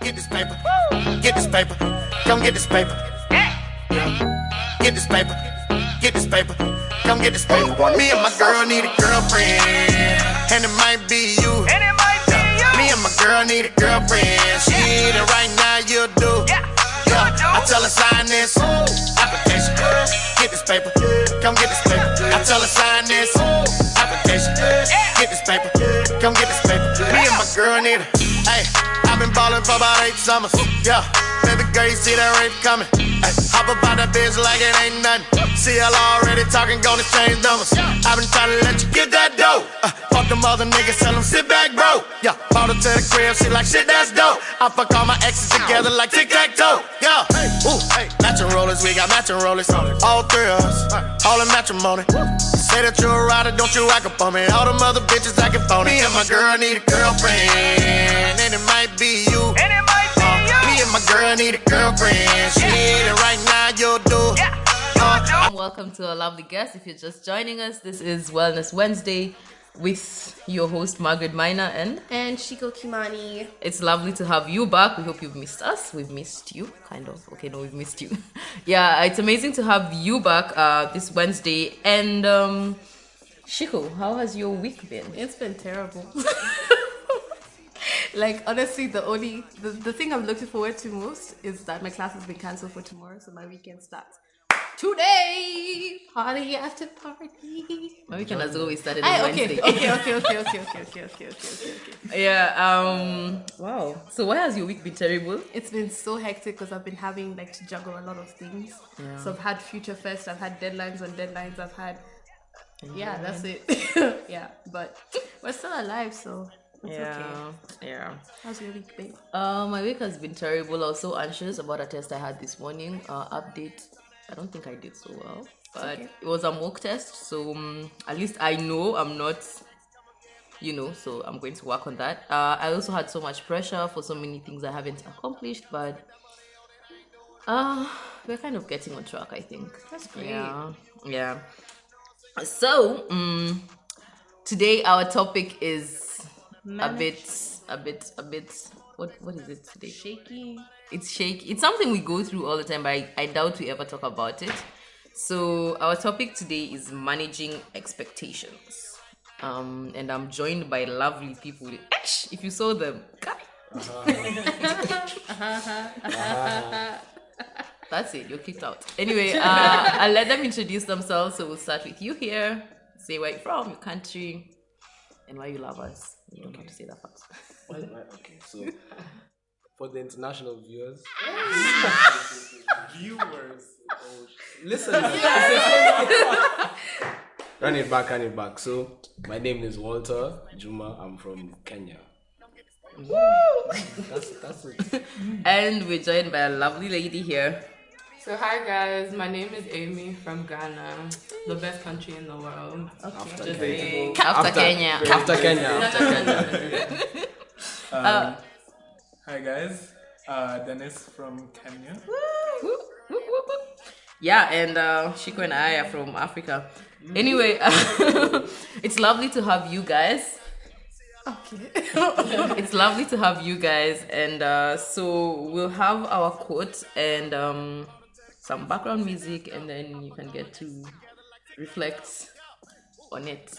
Get this paper. Get this paper. Come get this paper. Get this paper. Get this paper. Come get this paper. Me and my girl need a girlfriend. And it might be you. And it might be you. Me and my girl need a girlfriend. She need it right now, you do. Yeah. I tell her sign this application. Get this paper. Come get this paper. I tell her sign this application. Get this paper. Come get this paper. Me and my girl need it. Hey, I've been ballin' for about eight summers. Yeah, baby girl, you see that rape coming. Hey, hop up out that bitch like it ain't nothing. See y'all already talking, gonna change numbers. I've been trying to let you get that dough. Uh, fuck them other niggas, tell them sit back, bro. Yeah, bought her to the crib, she like shit, that's dope. I fuck all my exes together like tic tac toe. Yeah, ooh, hey, matching rollers, we got matching rollers. All three of us, all in matrimony. Say that you're a rider, don't you act up on me. All them other bitches acting phony. Me and my girl need a girlfriend, and it might be you. My girl need a girlfriend. She need it right now, you'll do. Yeah. Uh, Welcome to a lovely guest. If you're just joining us, this is Wellness Wednesday with your host Margaret Miner, and and Shiko Kimani. it's lovely to have you back. We hope you've missed us. We've missed you, kind of. Okay, no, we've missed you. yeah, it's amazing to have you back uh, this Wednesday. And um, Shiko, how has your week been? It's been terrible. like honestly, the only the, the thing I'm looking forward to most is that my class has been cancelled for tomorrow, so my weekend starts today. Party after party. My weekend has always started on Aye, okay, Wednesday. okay, okay, okay, okay, okay, okay, okay, okay, okay, okay. yeah. Um. Wow. So why has your week been terrible? It's been so hectic because I've been having like to juggle a lot of things. Yeah. So I've had Future Fest, I've had deadlines on deadlines, I've had yeah, that's it. yeah, but we're still alive, so it's okay. Yeah. How's your week, babe? Uh, my week has been terrible. I was so anxious about a test I had this morning. Uh, update. I don't think I did so well, but okay. it was a mock test, so um, at least I know I'm not, you know. So I'm going to work on that. Uh, I also had so much pressure for so many things I haven't accomplished, but uh, we're kind of getting on track. I think. That's great. Yeah, yeah. So, um, today our topic is a bit, a bit, a bit. What what is it today? Shaky. It's shaky. It's something we go through all the time, but I, I doubt we ever talk about it. So our topic today is managing expectations. Um, and I'm joined by lovely people. Esh, if you saw them, guy. That's it. You're kicked out. Anyway, uh, I'll let them introduce themselves. So we'll start with you here. Say where you're from, your country, and why you love us. You don't have to say that first. Why- why- Okay, so for the international viewers, viewers, oh, listen. run it back, run it back. So my name is Walter Juma. I'm from Kenya. Woo! That's that's it. And we're joined by a lovely lady here. So hi guys, my name is Amy from Ghana, the best country in the world. After Just Kenya. saying. After, Kenya. After Kenya. After Kenya. Um, hi guys, uh, Dennis from Kenya. Yeah, and uh, Shiko and I are from Africa. Anyway, it's lovely to have you guys. Okay. It's lovely to have you guys, and uh, so we'll have our quote and um, some background music, and then you can get to reflect on it.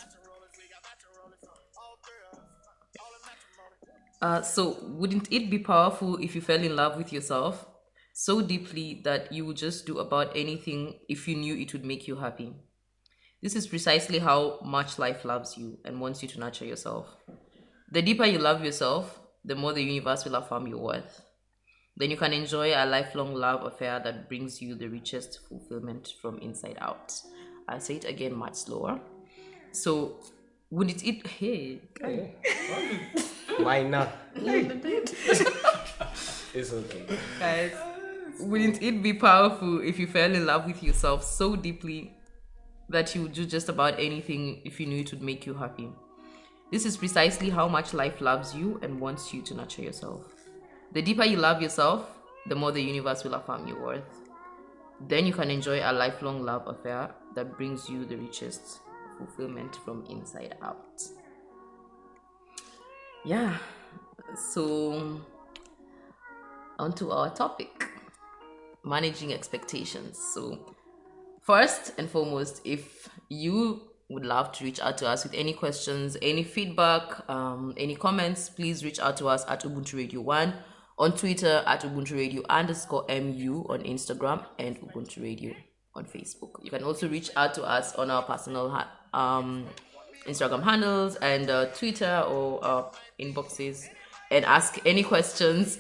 Uh, so, wouldn't it be powerful if you fell in love with yourself so deeply that you would just do about anything if you knew it would make you happy? This is precisely how much life loves you and wants you to nurture yourself. The deeper you love yourself, the more the universe will affirm your worth. Then you can enjoy a lifelong love affair that brings you the richest fulfillment from inside out. I'll say it again much slower. So, would it, it hey, Why not? it's okay. guys, wouldn't it be powerful if you fell in love with yourself so deeply that you would do just about anything if you knew it would make you happy? This is precisely how much life loves you and wants you to nurture yourself. The deeper you love yourself, the more the universe will affirm your worth. Then you can enjoy a lifelong love affair that brings you the richest fulfillment from inside out. Yeah. So onto our topic managing expectations. So, first and foremost, if you would love to reach out to us with any questions, any feedback, um, any comments, please reach out to us at Ubuntu Radio 1 on Twitter at Ubuntu Radio underscore MU on Instagram and Ubuntu Radio on Facebook. You can also reach out to us on our personal ha- um, Instagram handles and uh, Twitter or uh, inboxes and ask any questions.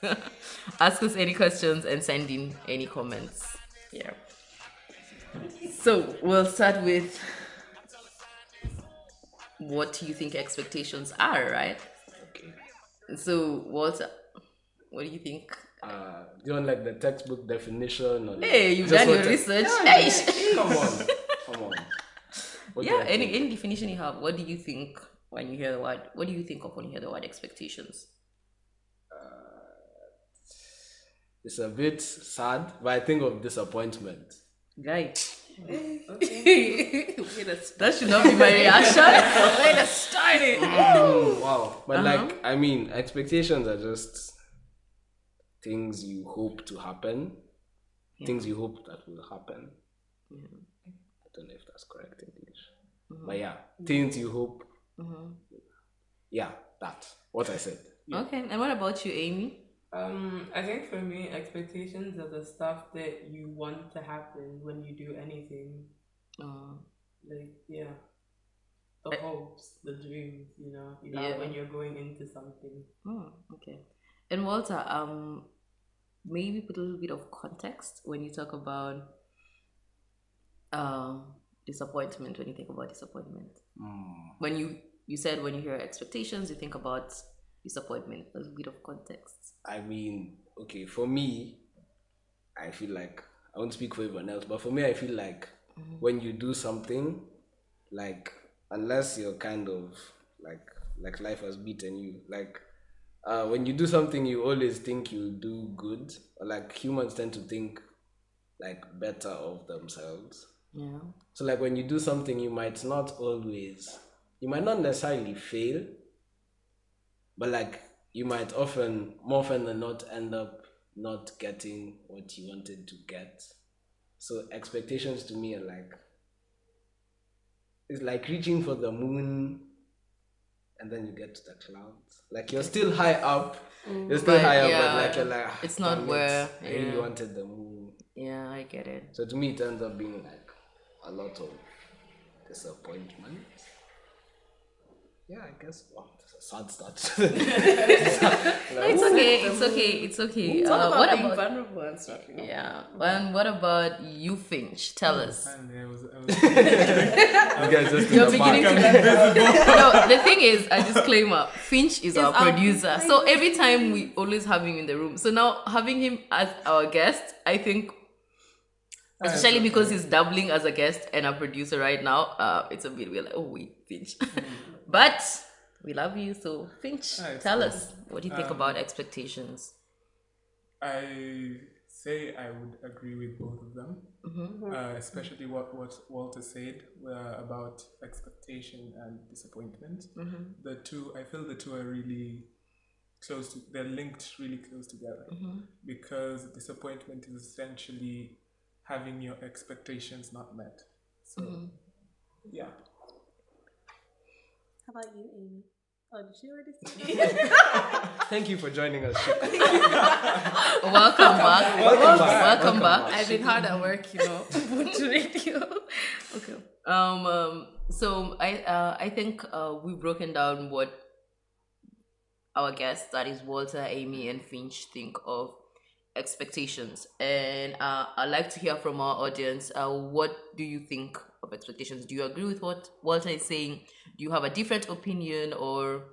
ask us any questions and send in any comments. Yeah. So we'll start with what do you think expectations are, right? Okay. So Walter, what do you think? Uh, do you want like the textbook definition or like, Hey, you've done your what- research. Hey. Come on, come on. What yeah, any think? any definition you have. What do you think when you hear the word? What do you think of when you hear the word expectations? It's a bit sad, but I think of disappointment. Guy. that should not be my reaction. Way to start it. Wow. But Uh-huh. like, I mean, expectations are just things you hope to happen, things you hope that will happen. I don't know if that's correct English. Mm-hmm. But yeah, things you hope. Yeah, that. What I said. Okay, and what about you, Amy? Um, I think for me, expectations are the stuff that you want to happen when you do anything. Uh, Like, yeah, the hopes, the dreams, you know, you know Yeah. when you're going into something. oh, okay. And Walter, um, maybe put a little bit of context when you talk about um disappointment. When you think about disappointment, when you you said when you hear expectations, you think about disappointment. A little bit of context. I mean, okay, for me, I feel like I won't speak for everyone else, but for me, I feel like when you do something, like unless you're kind of like like life has beaten you, like uh, when you do something, you always think you do good, like humans tend to think like better of themselves. Yeah. So like when you do something, you might not always, you might not necessarily fail, but like you might often, more often than not, end up not getting what you wanted to get. So expectations to me are like, it's like reaching for the moon, and then you get to the clouds. Like you're still high up, you're still But high up, but like you're like, "Ah, it's not damn it, where- I really wanted the moon. Yeah, I get it. So to me, it ends up being like a lot of disappointment. Yeah, I guess. A sad start. No, it's okay. It's okay. It's okay. Uh, what about vulnerable and stuff? You know? yeah? And what about you, Finch? Tell us. And I was, I was you guys just in You're beginning back. to no. The thing is, a disclaimer: Finch is our producer, so every time we always have him in the room. So now having him as our guest, I think, especially because he's doubling as a guest and a producer right now, uh, it's a bit we're like, oh wait, Finch, but we love you, so Finch, it's tell us what do you think um, about expectations. I say I would agree with both of them, mm-hmm. uh, especially what, what Walter said uh, about expectation and disappointment. Mm-hmm. The two, I feel the two are really close to, they're linked really close together mm-hmm. because disappointment is essentially having your expectations not met. So, yeah. How about you, Amy? Oh, did she already say? Thank you for joining us. Welcome back. Welcome back. Welcome back. I've been hard at work, you know. Ubuntu Radio. okay. Um, um so I uh, I think uh, we've broken down what our guests, that is Walter, Amy, and Finch, think of expectations, and uh, I'd like to hear from our audience. Uh, what do you think of expectations? Do you agree with what Walter is saying? Do you have a different opinion, or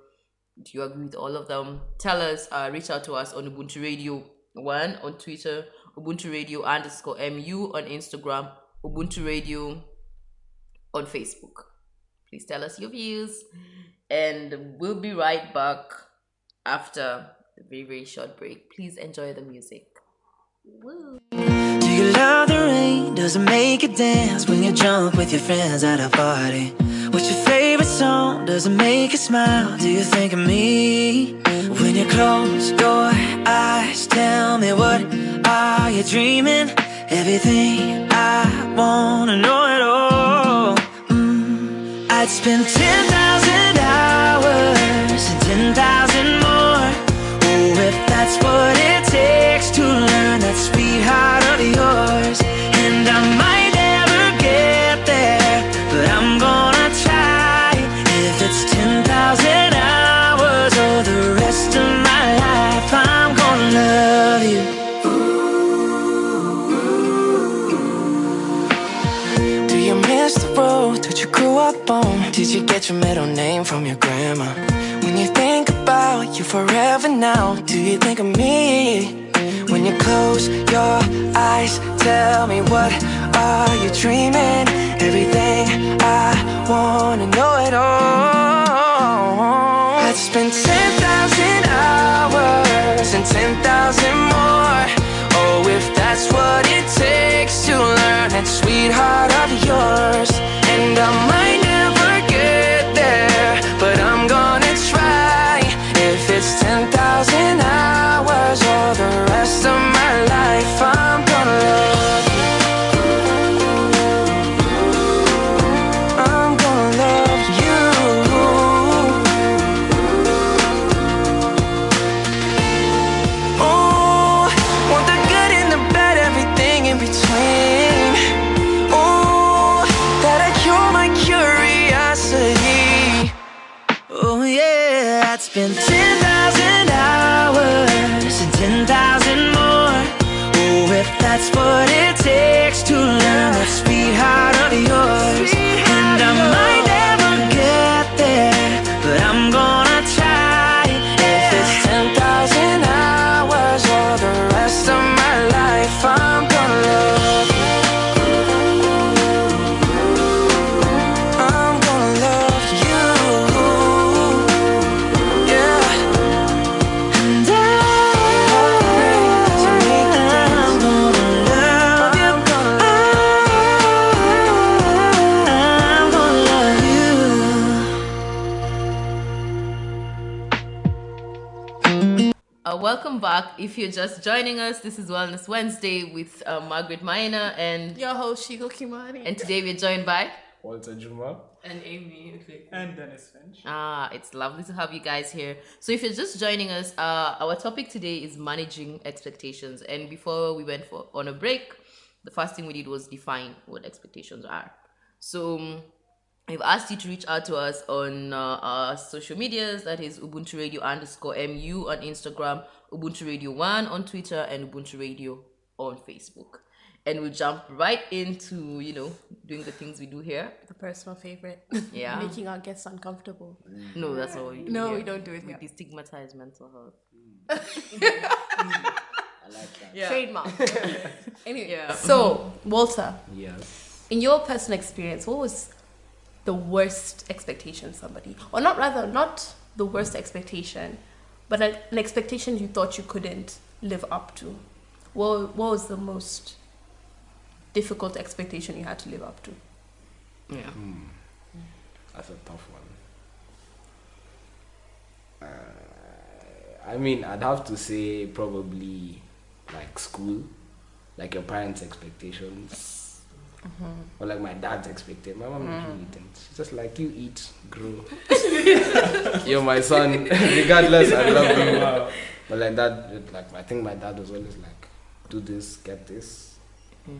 do you agree with all of them? Tell us. Uh, reach out to us on Ubuntu Radio One on Twitter, Ubuntu Radio underscore mu on Instagram, Ubuntu Radio on Facebook. Please tell us your views, and we'll be right back after a very very short break. Please enjoy the music. Woo. Do you love the rain? Does it make you dance when you're drunk with your friends at a party? What's your favorite song? Does it make you smile? Do you think of me? When you close your eyes, eyes tell me what are you dreaming? Everything I wanna know at all. Mm, I'd spend 10,000 hours and 10,000 more. Oh, if that's what Your middle name from your grandma? When you think about you forever now, do you think of me? When you close your eyes, tell me what are you dreaming? Everything I wanna know it all. I'd spend 10,000 hours and 10,000 more. Oh, if that's what it takes to learn that sweetheart of yours. And I might If you're just joining us, this is Wellness Wednesday with uh, Margaret Minor, and Your host Shiko Kimani. and today we're joined by. Walter Juma. And Amy. And Dennis Finch. Ah, it's lovely to have you guys here. So, if you're just joining us, uh, our topic today is managing expectations. And before we went for on a break, the first thing we did was define what expectations are. So, I've asked you to reach out to us on uh, our social medias. That is Ubuntu Radio underscore MU on Instagram, Ubuntu Radio One on Twitter, and Ubuntu Radio on Facebook. And we'll jump right into you know doing the things we do here. the personal favorite. Yeah. Making our guests uncomfortable. No, that's all we do. No, here. we don't do it We here. destigmatize mental health. I like that. Trademark. anyway, Yeah. so Walter, Yes. in your personal experience, what was the worst expectation somebody, or not rather, not the worst expectation, but an an expectation you thought you couldn't live up to? What, what was the most difficult expectation you had to live up to? Yeah. That's a tough one. Uh, I mean, I'd have to say probably like school, like your parents' expectations, Mm-hmm. or like my dad's expectation. My mom usually mm. thinks she's just like you eat, grow. You're my son, regardless. I love you. But like that, like I think my dad was always like, do this, get this. Mm.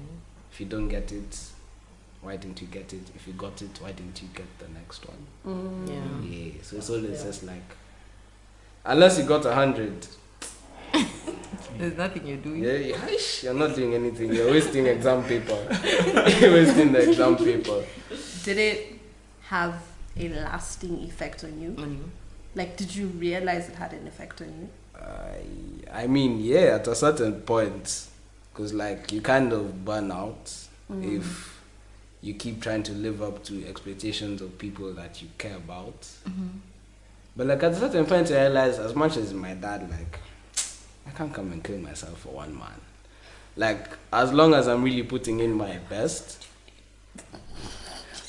If you don't get it, why didn't you get it? If you got it, why didn't you get the next one? Mm. Yeah. Yeah, so it's always just like, unless you got a hundred, There's nothing you're doing. yeah, yeah, you're not doing anything. You're wasting exam paper. you're wasting the exam paper. Did it have a lasting effect on you? On you. Like, did you realize it had an effect on you? I, I mean, yeah, at a certain point, because like you kind of burn out mm. if you keep trying to live up to expectations of people that you care about. Mm-hmm. But like at a certain point, I realized as much as my dad, like, I can't come and kill myself for one man. Like as long as I'm really putting in my best,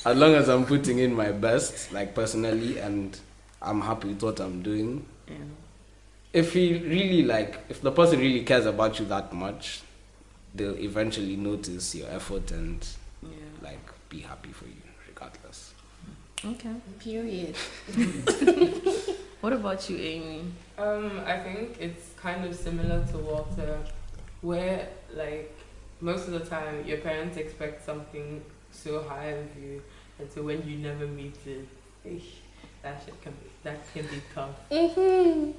as long as I'm putting in my best, like personally, and I'm happy with what I'm doing, Yeah. if he really like if the person really cares about you that much they'll eventually notice your effort and like be happy for you regardless Okay. Period. What about you, Amy? Um, I think it's kind of similar to Walter, where like most of the time your parents expect something so high of you, and so when you never meet it, that shit can be that can be tough. Mm-hmm.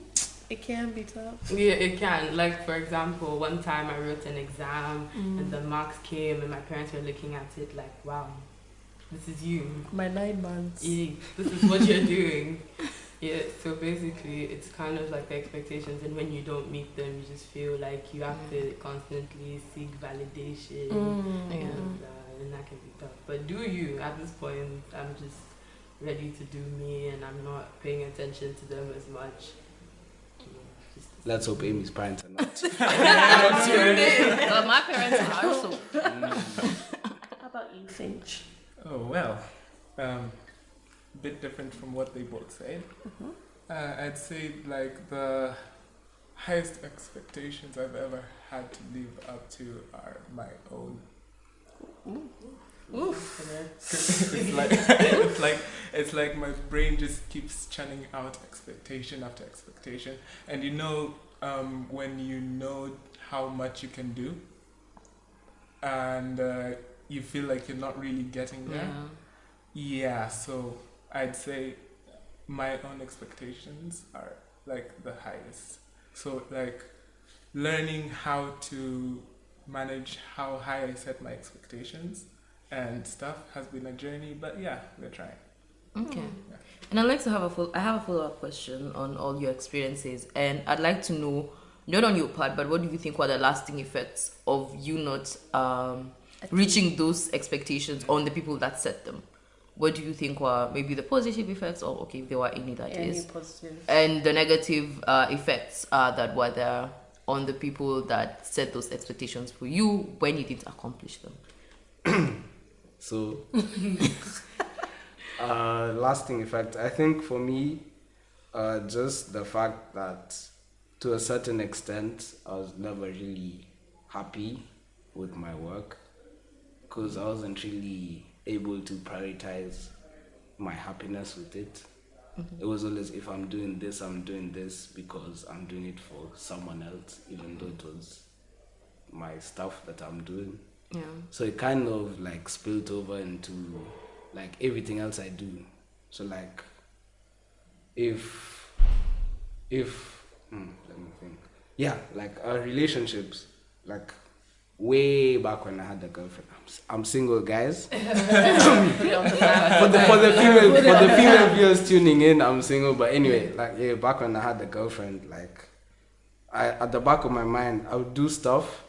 It can be tough. Yeah, it can. Like for example, one time I wrote an exam and the marks came, and my parents were looking at it like, "Wow, this is you. My nine months. Yeah, this is what you're doing." Yeah, so basically, it's kind of like the expectations, and when you don't meet them, you just feel like you have to constantly seek validation, Mm. and, uh, and that can be tough. But do you? At this point, I'm just ready to do me, and I'm not paying attention to them as much. You know, just let's hope amy's parents are not Well, my parents are also. How about you, Finch? Oh well, um, bit different from what they both said. Uh, I'd say like the highest expectations I've ever had to live up to are my own. it's like it's like it's like my brain just keeps churning out expectation after expectation, and you know um, when you know how much you can do, and uh, you feel like you're not really getting there. Yeah. Yeah, so I'd say my own expectations are like the highest. So like learning how to manage how high I set my expectations and stuff has been a journey, but yeah, we're trying. Okay. And I'd like to have a full I have a follow up question on all your experiences and I'd like to know not on your part, but what do you think were the lasting effects of you not um, reaching those expectations on the people that set them? What do you think were maybe the positive effects or okay if there were any that is, Any positive? and the negative uh, effects uh, that were there on the people that set those expectations for you when you didn't accomplish them? So, uh, lasting effect. I think for me, uh, just the fact that to a certain extent, I was never really happy with my work because I wasn't really able to prioritize my happiness with it. It was always if I'm doing this, I'm doing this because I'm doing it for someone else, even though it was my stuff that I'm doing. Yeah. So it kind of like spilled over into like everything else I do. So like if if hmm, let me think. Yeah, like our relationships, like way back when I had a girlfriend. I'm, s- I'm single, guys. for the for the female for the female viewers tuning in, I'm single. But anyway, like yeah, back when I had a girlfriend, like I at the back of my mind, I would do stuff,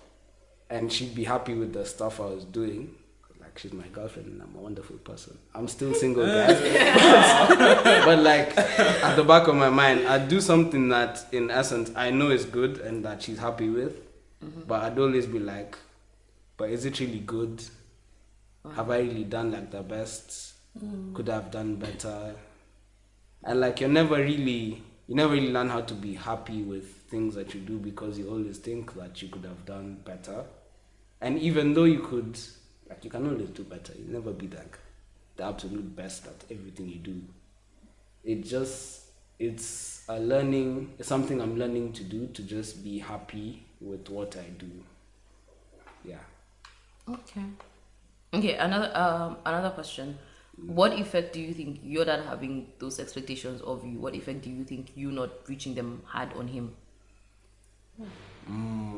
and she'd be happy with the stuff I was doing. Like she's my girlfriend, and I'm a wonderful person. I'm still single, guys. but like at the back of my mind, I'd do something that, in essence, I know is good and that she's happy with. But I'd always be like, but is it really good? Have I really done like the best? Could I have done better? And like you're never really you never really learn how to be happy with things that you do because you always think that you could have done better. And even though you could like you can always do better, you never be like the absolute best at everything you do. It just it's a learning it's something I'm learning to do to just be happy with what I do. Yeah. Okay. Okay, another um another question. What effect do you think your dad having those expectations of you? What effect do you think you not reaching them had on him?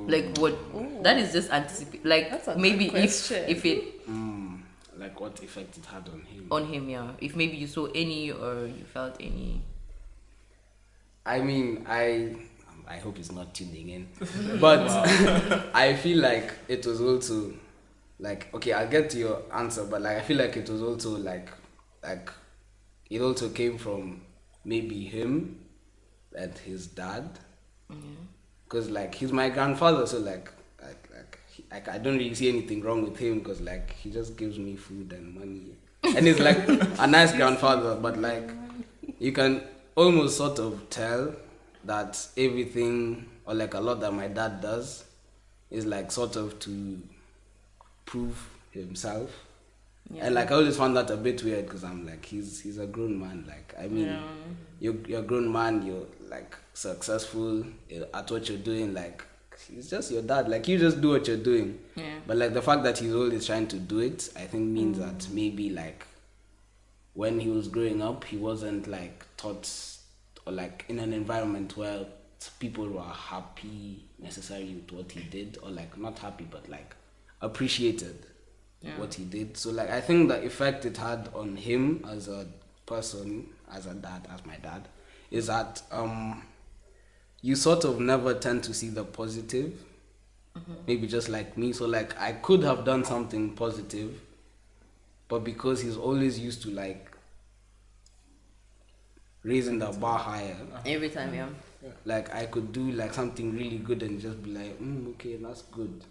Like what? That is just anticipate. Like That's a maybe good if if it Mm, like what effect it had on him. on him, yeah. If maybe you saw any or you felt any. I mean, I I hope he's not tuning in, but I feel like it was also like okay, I'll get to your answer, but like I feel like it was also like like it also came from maybe him and his dad, mm-hmm. because like he's my grandfather, so like like like, he, like I don't really see anything wrong with him because like he just gives me food and money, and he's like a nice grandfather, but like you can almost sort of tell that everything or like a lot that my dad does is like sort of to prove himself. And like I always found that a bit weird because I'm like he's he's a grown man. Like I mean, you're you're a grown man. You're like successful at what you're doing. Like he's just your dad. Like you just do what you're doing. Yeah. But like the fact that he's always trying to do it, I think means mm. that maybe like when he was growing up, he wasn't like taught or like in an environment where people were happy necessarily with what he did, or like not happy but like appreciated what he did. So like I think the effect it had on him as a person, as a dad, as my dad, is that um you sort of never tend to see the positive. Maybe just like me. So like I could have done something positive, but because he's always used to like raising the bar higher, Every time, yeah. like I could do like something really good and just be like, mm, okay, that's good.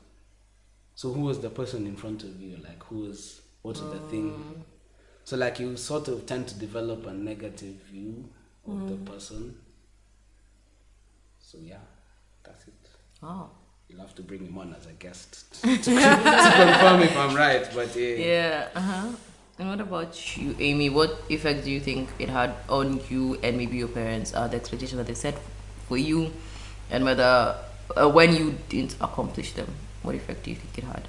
So who was the person in front of you? Like who was what is the thing? So like you sort of tend to develop a negative view of the person. So yeah, that's it. Oh. You'll have to bring him on as a guest to, to confirm if I'm right. But yeah, Yeah. Uh huh. And what about you, Amy? What effect do you think it had on you and maybe your parents? Uh, the expectation that they set for you, and whether uh, when you didn't accomplish them, what effect do you think it had?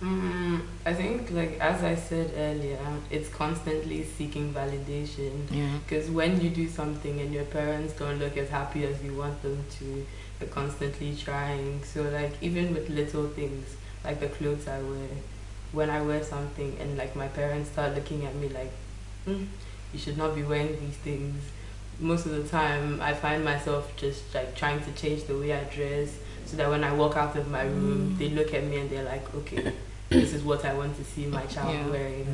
Mm, I think, like as I said earlier, it's constantly seeking validation. Yeah. Because when you do something and your parents don't look as happy as you want them to, they're constantly trying. So like even with little things, like the clothes I wear, when I wear something and like my parents start looking at me like, mm, you should not be wearing these things. Most of the time, I find myself just like trying to change the way I dress so that when I walk out of my room, they look at me and they're like, okay, this is what I want to see my child Yeah. wearing.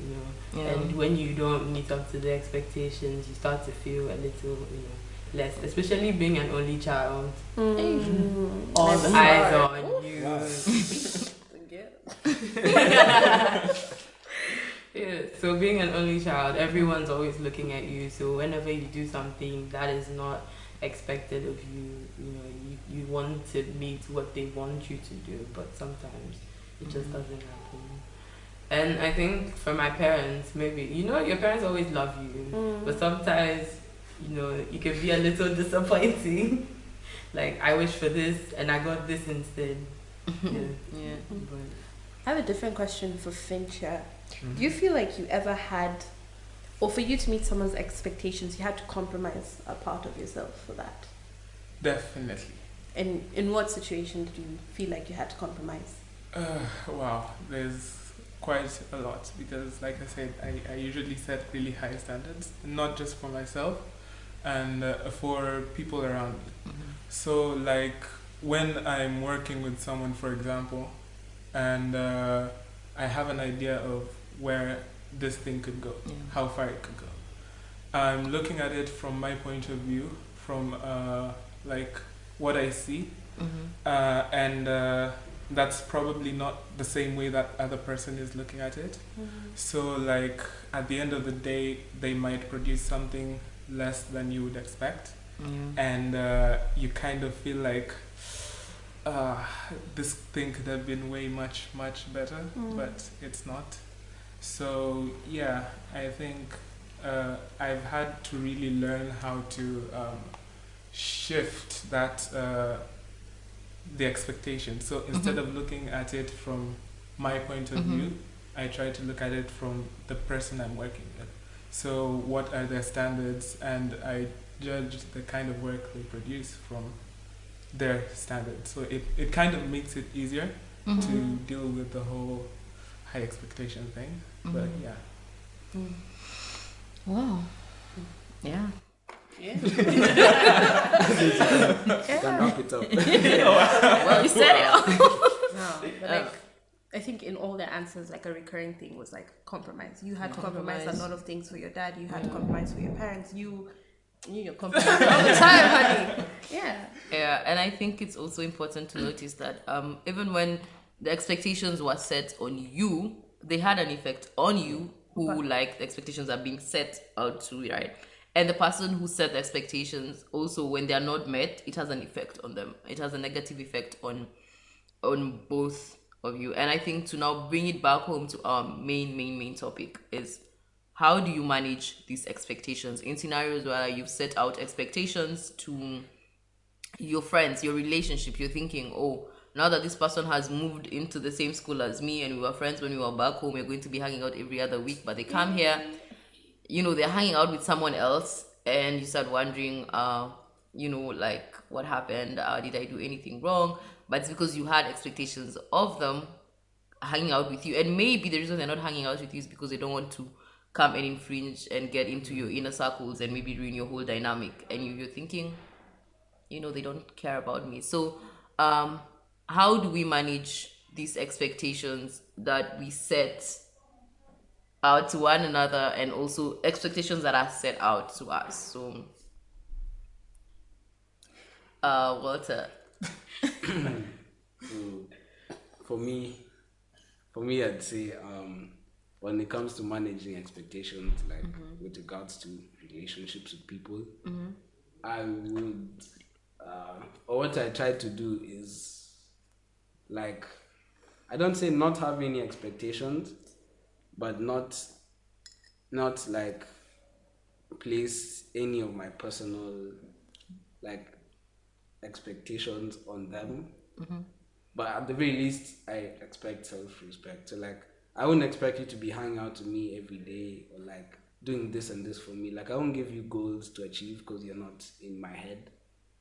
You know, Yeah. and when you don't meet up to the expectations, you start to feel a little, you know, less. Especially being an only child, Mm. all the eyes mind. are on you. Yeah, so being an only child, everyone's always looking at you. So whenever you do something that is not expected of you, you know, you, you want to meet what they want you to do, but sometimes it just mm-hmm. doesn't happen. And I think for my parents, maybe you know, your parents always love you, mm. but sometimes you know you can be a little disappointing. like I wish for this and I got this instead. yeah. Yeah. But I have a different question for Finch here. Do you feel like you ever had, or for you to meet someone's expectations, you had to compromise a part of yourself for that? Definitely. And in what situation did you feel like you had to compromise? Uh, wow, there's quite a lot because, like I said, I, I usually set really high standards, not just for myself and uh, for people around me. So, like when I'm working with someone, for example, and uh, I have an idea of where this thing could go, Yeah. how far it could go. I'm looking at it from my point of view, from uh, like what I see, uh, and uh, that's probably not the same way that other person is looking at it. So like at the end of the day, they might produce something less than you would expect, Yeah. and uh, you kind of feel like. Uh, this thing could have been way much much better, but it's not. So yeah, I think uh, I've had to really learn how to um, shift that uh, the expectation. So instead of looking at it from my point of Mhm. view, I try to look at it from the person I'm working with. So what are their standards, and I judge the kind of work they produce from their standards. So it, it kind of makes it easier Mm-hmm. to deal with the whole high expectation thing. But Mhm. yeah. Wow. Yeah. you can wrap it up. Well, you said it. No, but like, I think in all their answers, like a recurring thing was like compromise. You had to compromise, Compromise. a lot of things for your dad. You had to compromise for your parents. You, you you're compromising all the time, honey. Yeah. Yeah, and I think it's also important to notice that um, even when the expectations were set on you, they had an effect on you who like the expectations are being set out to, right? and the person who set the expectations also when they are not met it has an effect on them it has a negative effect on on both of you and i think to now bring it back home to our main main main topic is how do you manage these expectations? In scenarios where you've set out expectations to your friends your relationship you're thinking oh now that this person has moved into the same school as me and we were friends when we were back home we're going to be hanging out every other week but they come here you know they're hanging out with someone else and you start wondering uh you know like what happened? Uh, did i do anything wrong? But it's because you had expectations of them hanging out with you. And maybe the reason they're not hanging out with you is because they don't want to come and infringe and get into your inner circles and maybe ruin your whole dynamic. And you, you're thinking you know they don't care about me. So um how do we manage these expectations that we set out to one another and also expectations that are set out to us? So uh walter. For me, for me, I'd say um, when it comes to managing expectations, like mm-hmm. with regards to relationships with people, mm-hmm. I would, uh, or what I try to do is, like, I don't say not have any expectations, but not, not like place any of my personal, like, expectations on them. Mm-hmm. But at the very least, I expect self respect. So, like, I wouldn't expect you to be hanging out to me every day or like doing this and this for me. Like, I won't give you goals to achieve because you're not in my head.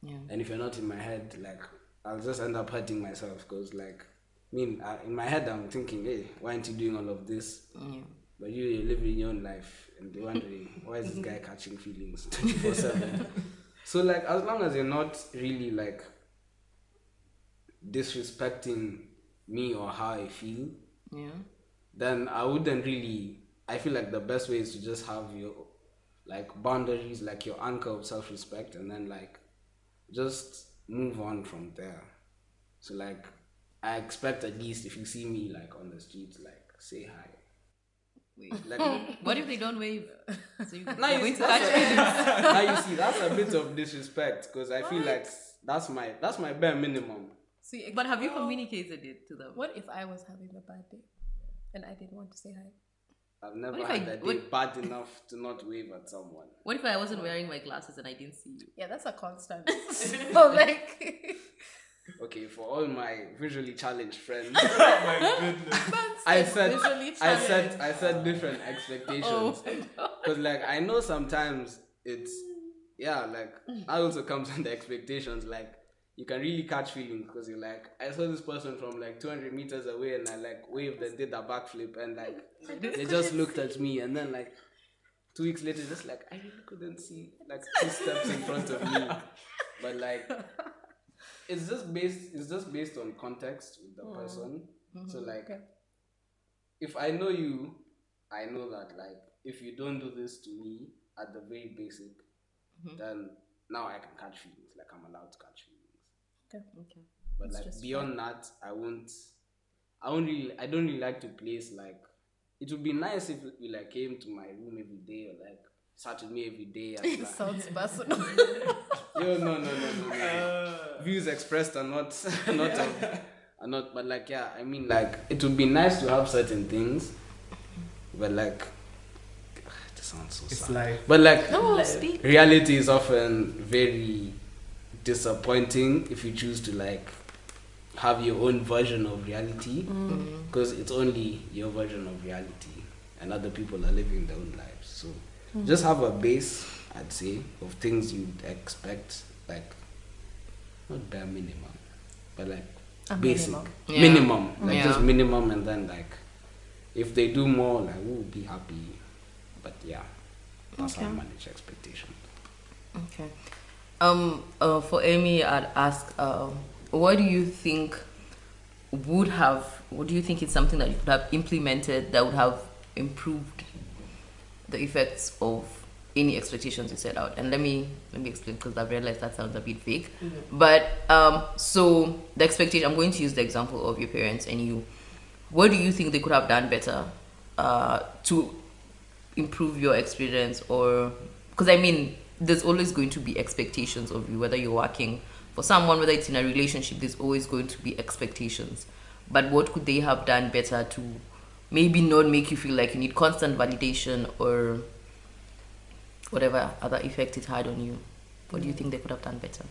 yeah And if you're not in my head, like, I'll just end up hurting myself because, like, I mean, I, in my head, I'm thinking, hey, why aren't you doing all of this? yeah But you, you're living your own life and you're wondering, why is this guy catching feelings 24 7? So, like, as long as you're not really, like, disrespecting me or how I feel, yeah then I wouldn't really. I feel like the best way is to just have your, like, boundaries, like your anchor of self respect, and then, like, just move on from there. So, like, I expect at least if you see me, like, on the streets, like, say hi. Wait. Like, what if they don't wave so you, now you're see, to catch a, now you see that's a bit of disrespect because I feel like that's my that's my bare minimum. See, but have you communicated it to them what if I was having a bad day and I didn't want to say hi? I've never if had I- a day what- bad enough to not wave at someone. what if i wasn't wearing my glasses and i didn't see you Yeah, that's a constant. so like, Okay, for all my visually challenged friends, Oh my goodness. I set visually I challenged. set I set different expectations oh, because like I know sometimes it's yeah like I also comes under expectations like you can really catch feelings because you're like I saw this person from like 200 meters away and I like waved and did a backflip and like they just looked at me and then like two weeks later just like I really couldn't see like two steps in front of me. But like it's just based it's just based on context with the person. So like if I know you, I know that like if you don't do this to me at the very basic, then now I can catch feelings. Like I'm allowed to catch feelings. okay But like beyond that, I won't. I won't really. I don't really like to place like. It would be nice if you like came to my room every day or like sat with me every day. And, like, sounds personal. Yo, no, no, no, no, no. Uh. Views expressed are not, not, of, um, are not. But like, yeah, I mean, like, it would be nice to have certain things, but like, it sounds so It's sad. like But like, no speak reality is often very disappointing if you choose to like have your own version of reality. Mm. Because it's only your version of reality and other people are living their own lives. So mm. just have a base i'd say of things you'd expect like not bare minimum but like A basic. Minimum. Yeah. minimum. Like Yeah. just minimum and then like if they do more like we'll be happy. But yeah. That's how I manage expectations. Okay. Um. Uh, for Amy, I'd ask. Uh, what do you think would have? What do you think is something that you could have implemented that would have improved the effects of any expectations you set out? And let me let me explain because I've realized that sounds a bit vague. But um. So the expectation. I'm going to use the example of your parents and you. What do you think they could have done better? Uh, to improve your experience or because I mean, there's always going to be expectations of you, whether you're working for someone, whether it's in a relationship, there's always going to be expectations. But what could they have done better to maybe not make you feel like you need constant validation or whatever other effect it had on you? What do you think they could have done better?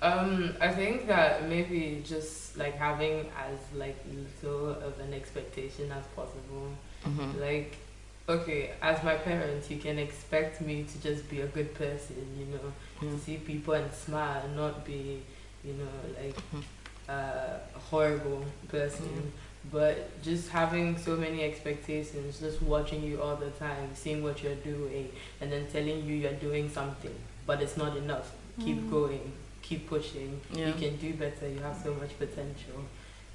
Um, I think that maybe just like having as like little of an expectation as possible. Mm-hmm. Like, okay, as my parents, you can expect me to just be a good person, you know, Mm. to see people and smile, and not be, you know, like uh, a horrible person. But just having so many expectations, just watching you all the time, seeing what you're doing, and then telling you you're doing something, but it's not enough. Keep going, keep pushing. Yeah. You can do better. You have so much potential.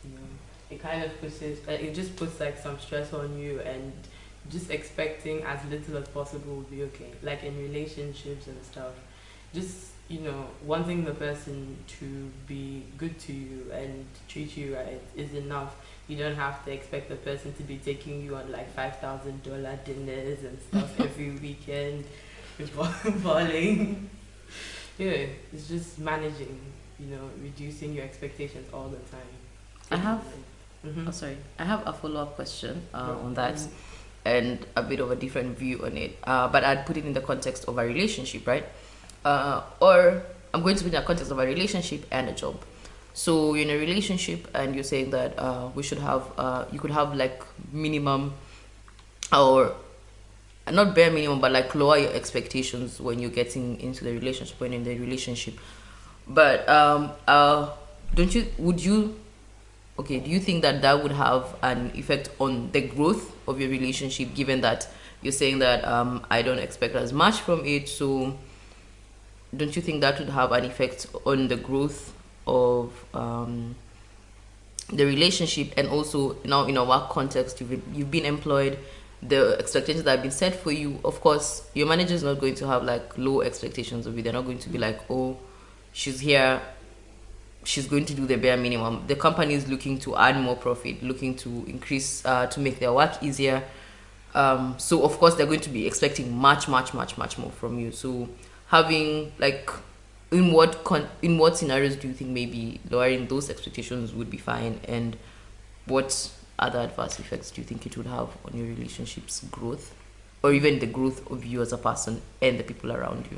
You know, it kind of pushes. Uh, it just puts like some stress on you, and just expecting as little as possible will be okay. Like in relationships and stuff, just you know, wanting the person to be good to you and treat you right is enough. You don't have to expect the person to be taking you on like five thousand dollar dinners and stuff every weekend, balling. Yeah, it's just managing. You know, reducing your expectations all the time. I have hmm Oh, sorry. I have a follow up question uh, on that and a bit of a different view on it. Uh, but I'd put it in the context of a relationship, right? Uh, or I'm going to put in the context of a relationship and a job. So you're in a relationship and you're saying that uh, we should have, uh, you could have like minimum or not bare minimum, but like lower your expectations when you're getting into the relationship, when in the relationship. But um, uh, don't you, would you okay do you think that that would have an effect on the growth of your relationship given that you're saying that um, i don't expect as much from it so don't you think that would have an effect on the growth of um, the relationship? And also now in a work context you've, you've been employed the expectations that have been set for you of course your manager is not going to have like low expectations of you. They're not going to be like oh she's here she's going to do the bare minimum. The company is looking to earn more profit, looking to increase, uh, to make their work easier. Um, so of course they're going to be expecting much, much, much, much more from you. So having like, in what con- in what scenarios do you think maybe lowering those expectations would be fine, and what other adverse effects do you think it would have on your relationships growth, or even the growth of you as a person and the people around you?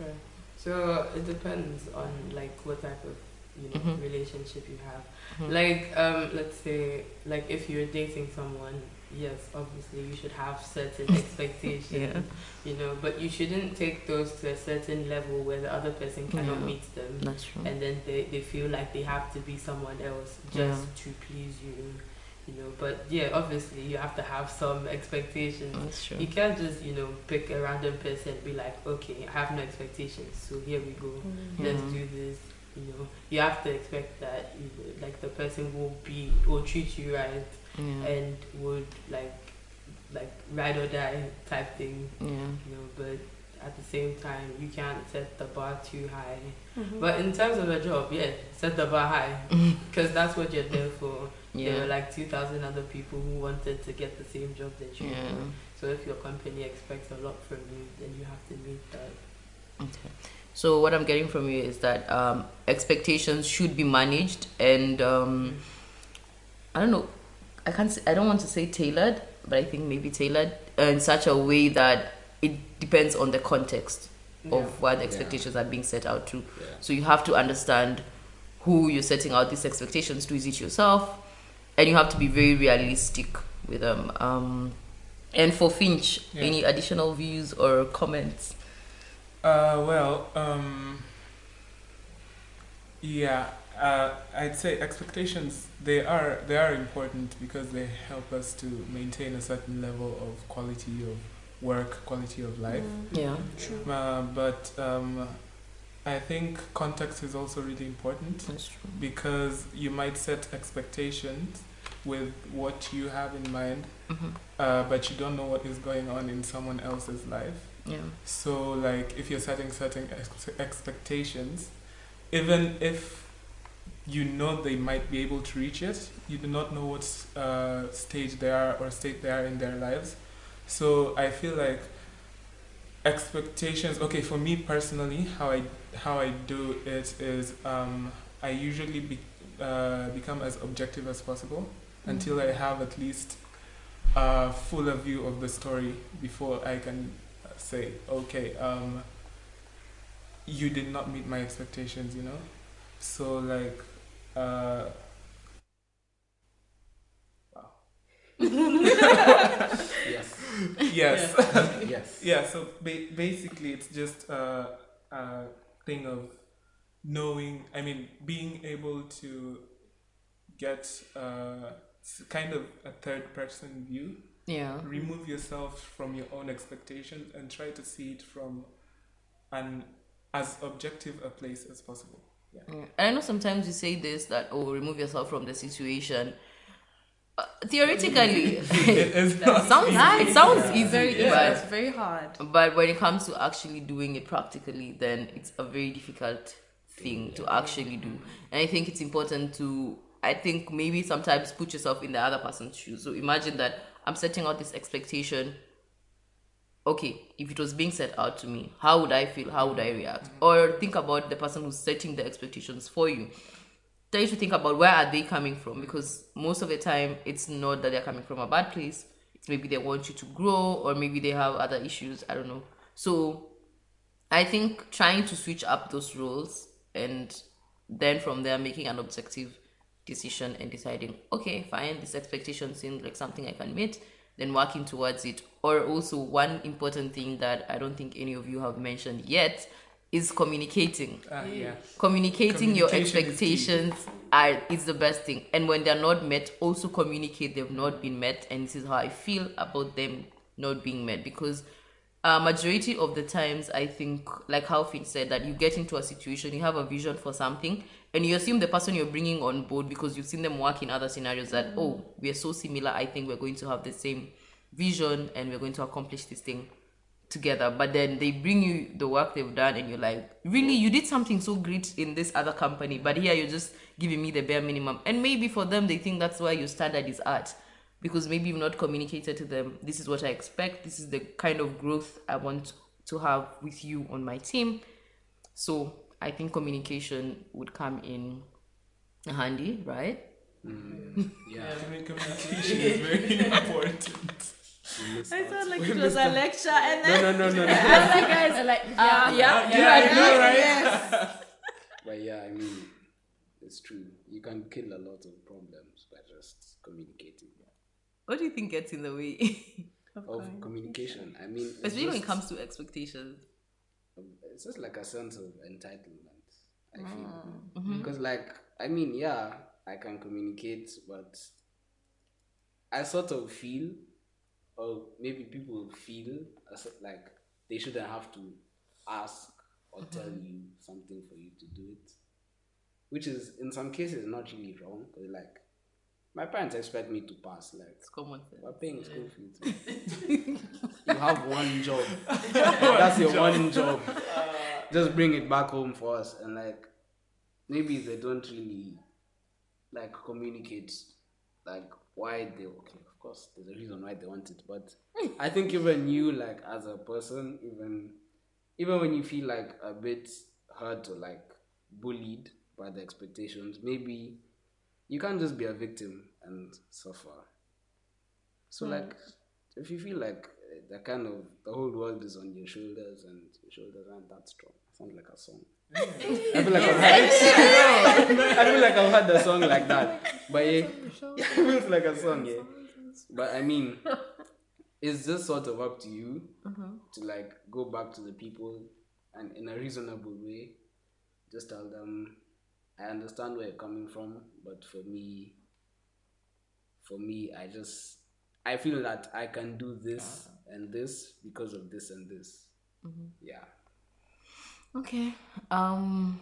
Okay. So it depends on like what type of you know Mhm. relationship you have. Mhm. Like um, let's say like if you're dating someone, yes, obviously you should have certain expectations. Yeah. You know, but you shouldn't take those to a certain level where the other person cannot Yeah. meet them. That's true. and then they, they feel like they have to be someone else just to please you you know but yeah obviously you have to have some expectations That's true. you can't just you know pick a random person and be like okay i have no expectations so here we go let's do this you know you have to expect that you like the person will be will treat you right Yeah. and would like like ride or die type thing yeah. you know but at the same time you can't set the bar too high Mm-hmm. but in terms of a job, yeah, set the bar high because that's what you're there for. There Yeah. were like two thousand other people who wanted to get the same job that you Yeah. do. So if your company expects a lot from you, then you have to meet that. Okay. So what I'm getting from you is that um, expectations should be managed, and um, I don't know. I can't. Say, I don't want to say tailored, but I think maybe tailored in such a way that it depends on the context Yeah. of what the expectations are being set out to. Yeah. So you have to understand who you're setting out these expectations to. Is it yourself? And you have to be very realistic with them. Um, and for Finch, Yeah. any additional views or comments? Uh, well, um, yeah, uh, I'd say expectations they are they are important because they help us to maintain a certain level of quality of work, quality of life. Yeah. Uh, but um, I think context is also really important That's true. because you might set expectations with what you have in mind, Mhm. uh, but you don't know what is going on in someone else's life. Yeah. So, like, if you're setting certain ex- expectations, even if you know they might be able to reach it, you do not know what uh, stage they are or state they are in their lives. So, I feel like expectations okay for me personally how i how i do it is um i usually be, uh, become as objective as possible until i have at least a fuller view of the story before i can say okay um you did not meet my expectations you know? So like uh Yes. yes. Yes. yeah so ba- basically it's just a, a thing of knowing i mean being able to get uh, kind of a third person view Yeah. remove yourself from your own expectations and try to see it from an as objective a place as possible yeah Yeah. And I know sometimes you say this that oh remove yourself from the situation. Uh, theoretically, it is not sounds it sounds easy, Very easy. but It's very hard. but when it comes to actually doing it practically, then it's a very difficult thing to actually do. And I think it's important to I think maybe sometimes put yourself in the other person's shoes. So imagine that I'm setting out this expectation okay, if it was being set out to me, how would I feel? How would I react? Mm-hmm. Or think about the person who's setting the expectations for you. Try to think about where are they coming from because most of the time it's not that they're coming from a bad place. It's maybe they want you to grow or maybe they have other issues. I don't know. So I think trying to switch up those roles and then from there making an objective decision and deciding, okay, fine, this expectation seems like something I can meet, then working towards it. Or also one important thing that I don't think any of you have mentioned yet is communicating. uh, yeah Communicating your Communication is expectations are is the best thing. And when they're not met, also communicate they've not been met and this is how I feel about them not being met because uh, majority of the times i think like how finn said that you get into a situation you have a vision for something and you assume the person you're bringing on board because you've seen them work in other scenarios that mm. oh we are so similar i think we're going to have the same vision and we're going to accomplish this thing together. But then they bring you the work they've done and you're like really? You did something so great in this other company but here you're just giving me the bare minimum. And maybe for them they think that's why your standard is at because maybe you've not communicated to them this is what i expect this is the kind of growth i want to have with you on my team. So i think communication would come in handy right mm, Yeah. Yeah, I mean, communication is very important I sound like it was a lecture and then No, no, no, no, no. I was like, guys, uh, like, yeah, yeah, yeah, I know, right? Yes. But yeah, I mean, it's true. You can kill a lot of problems by just communicating. what do you think gets in the way Of communication, I mean, it's especially when it comes to expectations it's just like a sense of entitlement. I feel Mm-hmm. because, like, I mean, yeah, I can communicate, but I sort of feel, or maybe people feel as like they shouldn't have to ask or tell Mm-hmm. you something for you to do it, which is in some cases not really wrong. Like, my parents expect me to pass, like. it's common sense We're paying school fees. you have one job. That's your one job. Just bring it back home for us. And like, maybe they don't really like communicate like why they okay. Of course, there's a reason why they want it, but I think even you like as a person, even even when you feel like a bit hurt or like bullied by the expectations, maybe you can't just be a victim and suffer. So like, if you feel like uh, the kind of the whole world is on your shoulders and your shoulders aren't that strong, sounds like a song. I feel like I've had, I feel like I've had a song like that, but yeah, yeah, it feels like a song, yeah. But I mean, it's just sort of up to you to like go back to the people and in a reasonable way, just tell them, I understand where you're coming from, but for me, for me, I just I feel that I can do this and this because of this and this. Yeah. okay um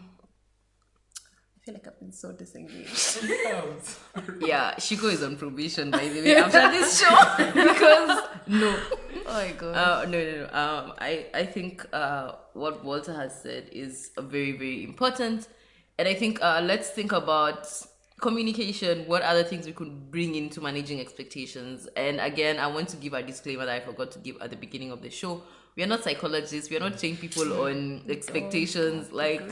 I feel like I've been so disengaged. yeah shiko is on probation by the way after this show because no oh my god. Uh, no, no, no. Um, I, I think uh, what Walter has said is uh, very, very important. And I think uh, let's think about communication what other things we could bring into managing expectations. And again i want to give a disclaimer that i forgot to give at the beginning of the show. We are not psychologists. We are not training people on expectations like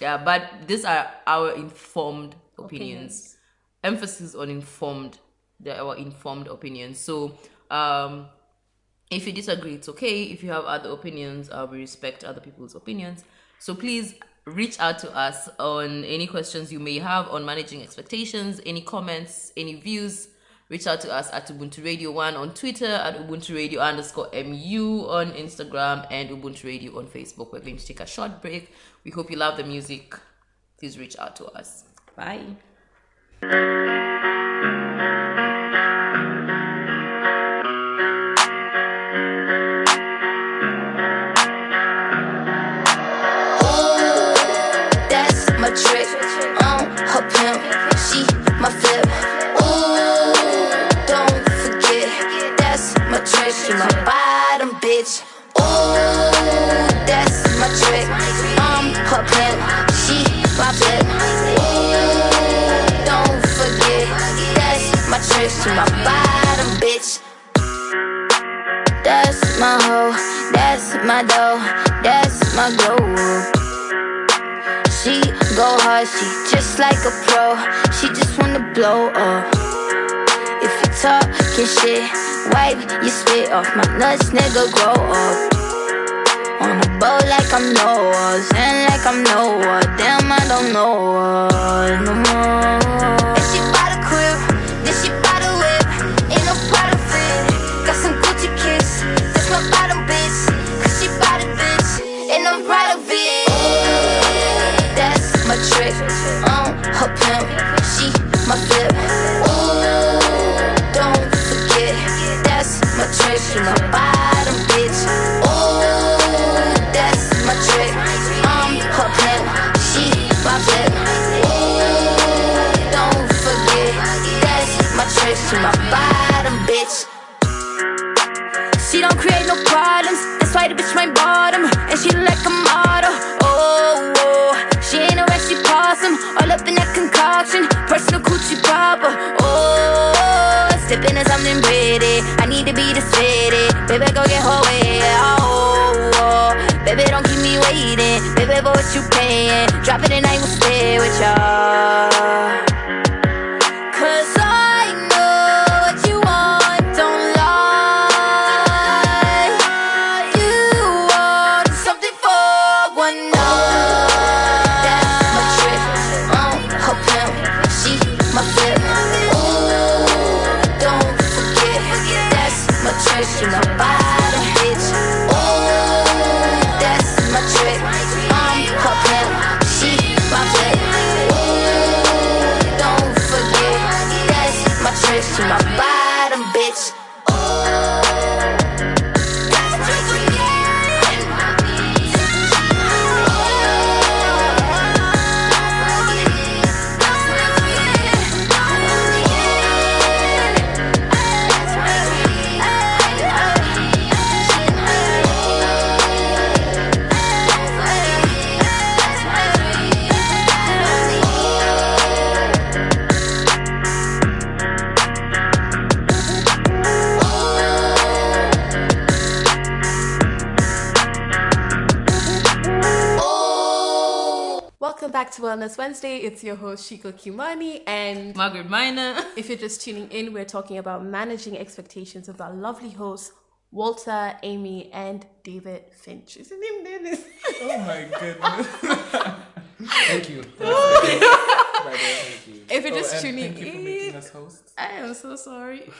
yeah but these are our informed opinions, emphasis on informed they're our informed opinions. So um if you disagree it's okay. If you have other opinions uh, we respect other people's opinions. So please reach out to us on any questions you may have on managing expectations any comments any views reach out to us at ubuntu radio 1 on twitter at ubuntu radio underscore mu on instagram and ubuntu radio on facebook. We're going to take a short break. We hope you love the music. Please reach out to us. Bye She my bottom bitch. Ooh, that's my trick. Um, her pimp. She my flip. Ooh, don't forget. That's my trick. She my bottom bitch. That's my hoe. That's my dough. That's my glow. She go hard, she just like a pro. She just wanna blow up. If you talking shit, wipe your spit off my nuts, nigga. Grow up. On a boat like I'm Noah, and like I'm Noah. Damn, I don't know her no more. And she bought a crib, then she bought a whip. Ain't no product fit. Got some Gucci kicks, that's my bottom bitch. Cause she bought a bitch, and I'm proud of it. That's my trick. Um, her pimp. She my flip. Trick. She my bottom bitch. Ooh, that's my trick. Um, her pimp. She my flip. Ooh, don't forget. That's my trick. She my bottom bitch. She don't create no problems. That's why the bitch my bottom. And she like a model. Oh, oh. she ain't a rushy possum. All up in that concoction. Personal coochie popper. Drop it and I will stay with y'all. My my bottom bitch. Wellness Wednesday. It's your host Shiko Kimani, and margaret miner if you're just tuning in, we're talking about managing expectations with our lovely hosts Walter, Amy, and David Finch. Is his name David? Oh my goodness. Thank you. By the way, thank you. If you're Oh, just and tuning thank you for making in, us hosts. I am so sorry.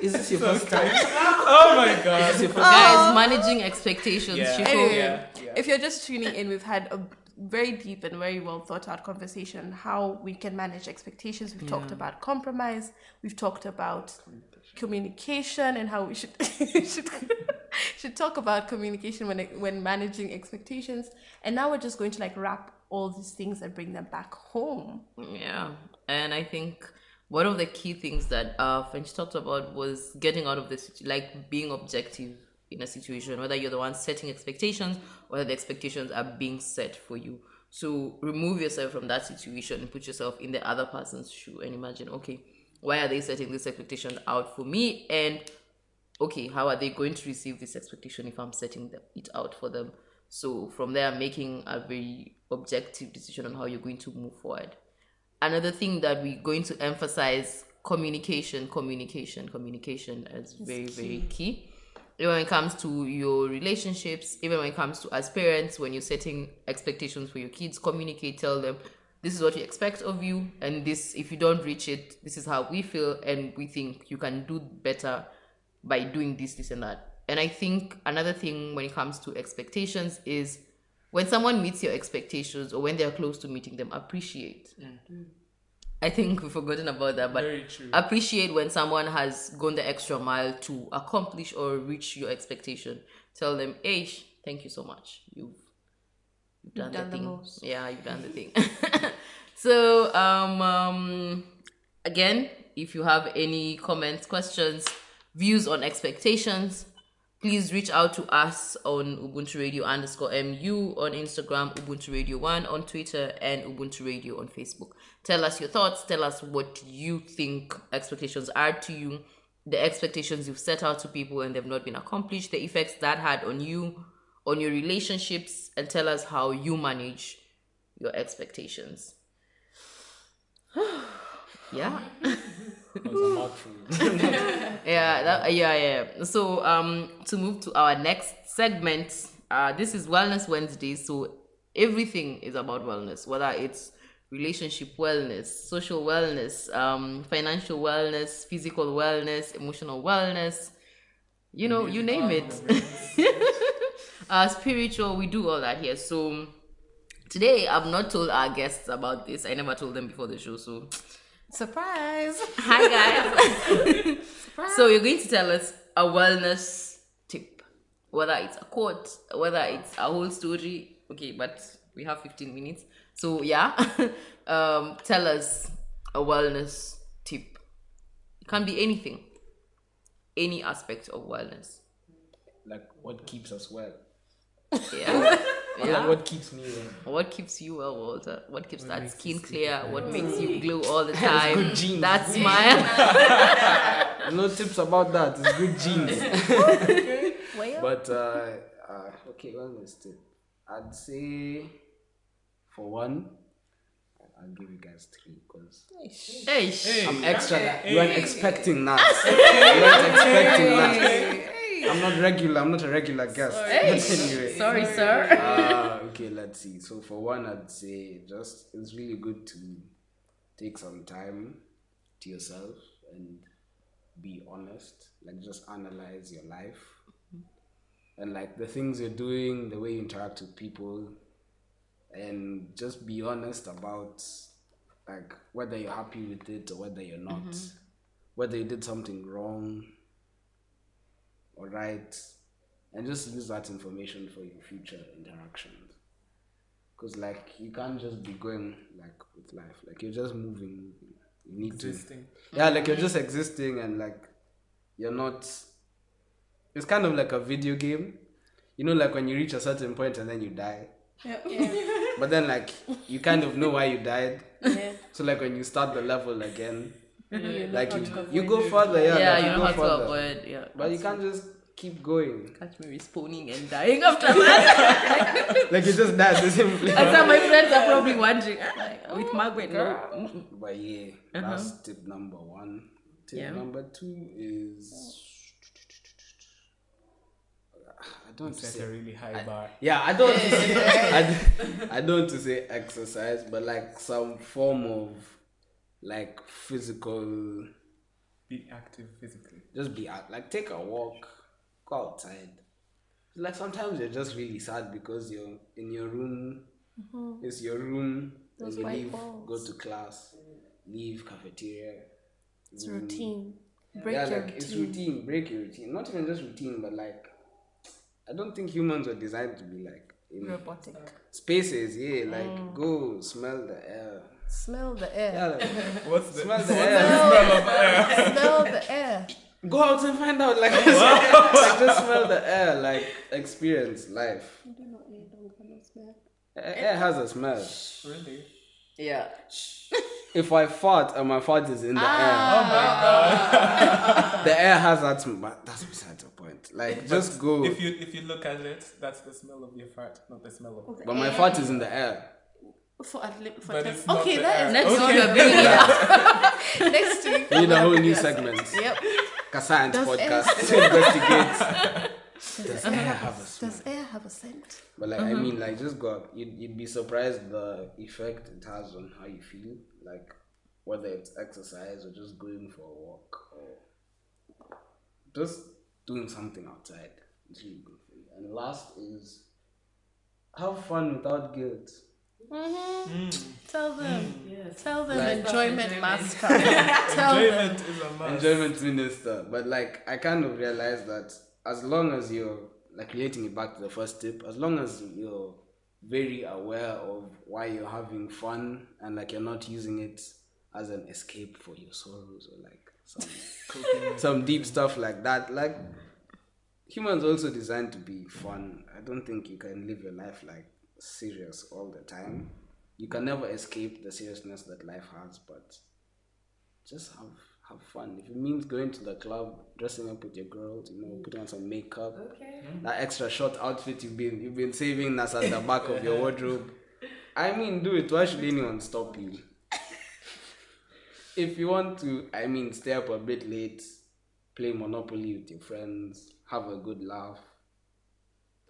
Is this your first time? Oh my god. guys oh. managing expectations Yeah. Shiko. Anyway, Yeah, yeah. If you're just tuning in, we've had a very deep and very well thought out conversation how we can manage expectations. We've talked about compromise. We've talked about communication and how we should should should talk about communication when when managing expectations. And now we're just going to like wrap all these things and bring them back home. Yeah, and I think one of the key things that uh, Finch talked about was getting out of this, like being objective in a situation, whether you're the one setting expectations or the expectations are being set for you. So remove yourself from that situation and put yourself in the other person's shoe and imagine, okay, why are they setting this expectation out for me? And okay, how are they going to receive this expectation if I'm setting them, it out for them? So from there, making a very objective decision on how you're going to move forward. Another thing that we're going to emphasize communication, communication, communication is very, very key. Even when it comes to your relationships, even when it comes to as parents, when you're setting expectations for your kids, communicate, tell them this is what we expect of you, and this if you don't reach it, this is how we feel, and we think you can do better by doing this, this, and that. And I think another thing when it comes to expectations is when someone meets your expectations or when they're close to meeting them, appreciate. Mm. Mm. I think we've forgotten about that, but Very true. appreciate when someone has gone the extra mile to accomplish or reach your expectation. Tell them, hey, thank you so much. You've, you've done, done the the thing. most." Yeah, you've done the thing. so, um, um, again, if you have any comments, questions, views on expectations, please reach out to us on Ubuntu Radio underscore MU on Instagram, Ubuntu Radio 1 on Twitter, and Ubuntu Radio on Facebook. Tell us your thoughts. Tell us what you think expectations are to you, the expectations you've set out to people and they've not been accomplished, the effects that had on you, on your relationships, and tell us how you manage your expectations. yeah. That was a mouthful. yeah that, yeah yeah so um to move to our next segment uh this is wellness wednesday so everything is about wellness whether it's relationship wellness social wellness um financial wellness physical wellness emotional wellness you know you name it uh spiritual we do all that here so today i've not told our guests about this i never told them before the show so Surprise! Hi guys. surprise. so you're going to tell us a wellness tip, whether it's a quote, whether it's a whole story. Okay, but we have 15 minutes. So yeah, um, tell us a wellness tip. It can be anything, any aspect of wellness. like what keeps us well. Yeah. Yeah. what keeps me well. What keeps you well, Walter? What keeps that skin clear? at What makes you glow all the time? good genes. That smile. No tips about that. It's good genes. Well, But uh, uh okay, wellness tip. I'd say for one, I'll give you guys three because hey, I'm extra. You weren't expecting that. you weren't expecting that. I'm not regular. I'm not a regular guest. But anyway. sorry, sir. Uh, okay, let's see. So for one, I'd say just it's really good to take some time to yourself and be honest. Like just analyze your life and like the things you're doing, the way you interact with people, and just be honest about like whether you're happy with it or whether you're not, mm-hmm. whether you did something wrong or right, and just use that information for your future interactions. Because like you can't just be going like with life, like you're just moving. You need Existing. to, yeah, like you're just existing and like you're not. It's kind of like a video game, you know, like when you reach a certain point and then you die. But then like you kind of know why you died. yeah. So like when you start the level again, You know like you, you go further, yeah. yeah, like, you know go how to further. avoid. Yeah, But you can't just keep going. catch me respawning and dying after that. Like you just died the same place. and some my friends are probably wondering, ah, with Margaret, no. But yeah, that's tip number one. Tip Yeah. number two is I don't want to Set a really high bar. yeah I don't to say I, don't- I don't to say exercise, but like some form of like physical. Be active physically. Just be out, like take a walk, go outside. Like sometimes you're just really sad because you're in your room. Mm-hmm. It's your room. Those and you white leave, walls. go to class, leave cafeteria. It's room. routine. Break yeah, your like routine. it's routine. Break your routine. Not even just routine, but like I don't think humans were designed to be like in Robotic. spaces. Yeah, like Mm. go smell the air. Smell the air. Yeah, like, What's the smell the what's air. smell of air? Smell the air. Go out and find out. Like, like just smell the air. Like experience life. I do not need long smell. Air has a smell. Really? Yeah. If I fart and my fart is in the Ah. air, the air has that smell. But that's beside the point. Like, just go. If you if you look at it, that's the smell of your fart, not the smell of. The But my fart is in the air. For, at li- for But ten- it's not okay, the that air. is Next Okay. week we're bringing next week. We need a whole new segment. Yep. Science Does podcast to investigate. Does air have a smell? Does air have a scent? But like I mean, like just go up. You'd, you'd be surprised the effect it has on how you feel. Like whether it's exercise or just going for a walk or just doing something outside. It's really good for you. And last is have fun without guilt. Mm-hmm. Mm. Tell them. Mm. Yes. Tell them Like- enjoyment Enjoyment. master. Tell them. Enjoyment is a must. Enjoyment minister. But like I kind of realized that as long as you're like relating it back to the first tip, as long as you're very aware of why you're having fun and like you're not using it as an escape for your sorrows or like some some deep stuff like that. Like humans also designed to be fun. I don't think you can live your life like serious all the time. You can never escape the seriousness that life has, but just have have fun. If it means going to the club, dressing up with your girls, you know, putting on some makeup, Okay. that extra short outfit you've been you've been saving that's at the back of your wardrobe. I mean, do it. Why should anyone stop you? if you want to, I mean, stay up a bit late, play Monopoly with your friends, have a good laugh.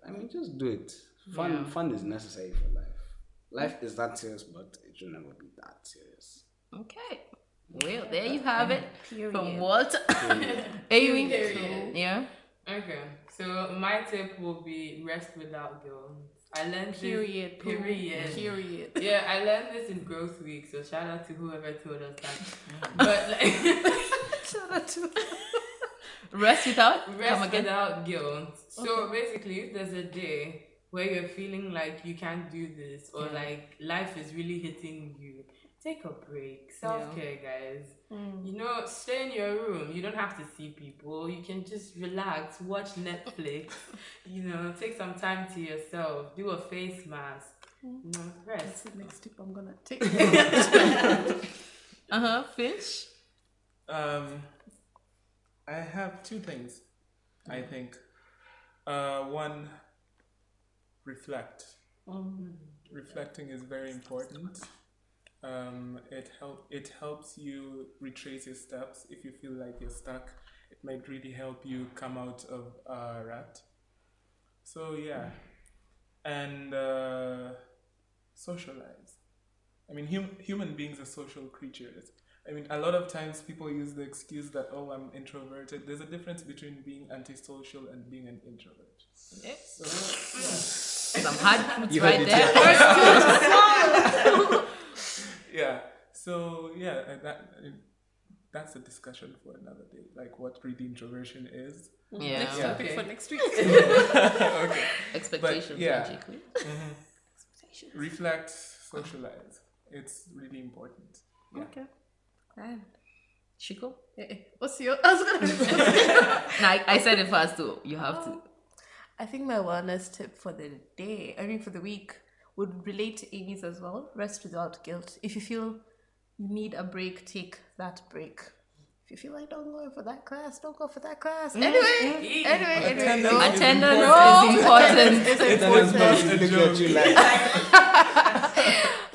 I mean, just do it. Fun, fun is necessary for life. Life is that serious, but it should never be that serious. Okay. Well, there you have it from Period. Walter. Amy. Yeah. Okay. So my tip will be rest without guilt. I learned this- Period. poo. Period. Period. Yeah, I learned this in growth week, so shout out to whoever told us that. but like Shout out to Rest without. Come rest again. without guilt. So basically, if there's a day where you're feeling like you can't do this or like life is really hitting you, take a break. Self care, guys. You know, stay in your room. You don't have to see people. You can just relax, watch Netflix. you know, take some time to yourself. Do a face mask. You know, That's rest. the next tip I'm gonna take. Uh huh. Finch. Um, I have two things. I think. Uh, one, reflect. Reflecting is very important. Um, it help it helps you retrace your steps if you feel like you're stuck. It might really help you come out of a rut. So yeah, and uh, socialize. I mean, hum- human beings are social creatures. I mean, a lot of times people use the excuse that, oh, I'm introverted. There's a difference between being antisocial and being an introvert. Yeah. So, yeah. Some hard truths right there. yeah. So, yeah, uh, that, that's a discussion for another day, like what really introversion is. Yeah. Next Yeah. topic Okay. for next week. okay. Expectations. yeah. logically. Reflect, socialize. It's really important. Yeah. Okay. Grand. Shiko. Eh, eh. What's your? I was gonna. No, I, I said it first too. You have to. I think my wellness tip for the day, I mean for the week, would relate to Amy's as well. Rest without guilt. If you feel you need a break, take that break. If you feel like don't go for that class, don't go for that class. Anyway, anyway, anyway. Attendance No, is Attendance important. is important. It's That is important. supposed to look at you like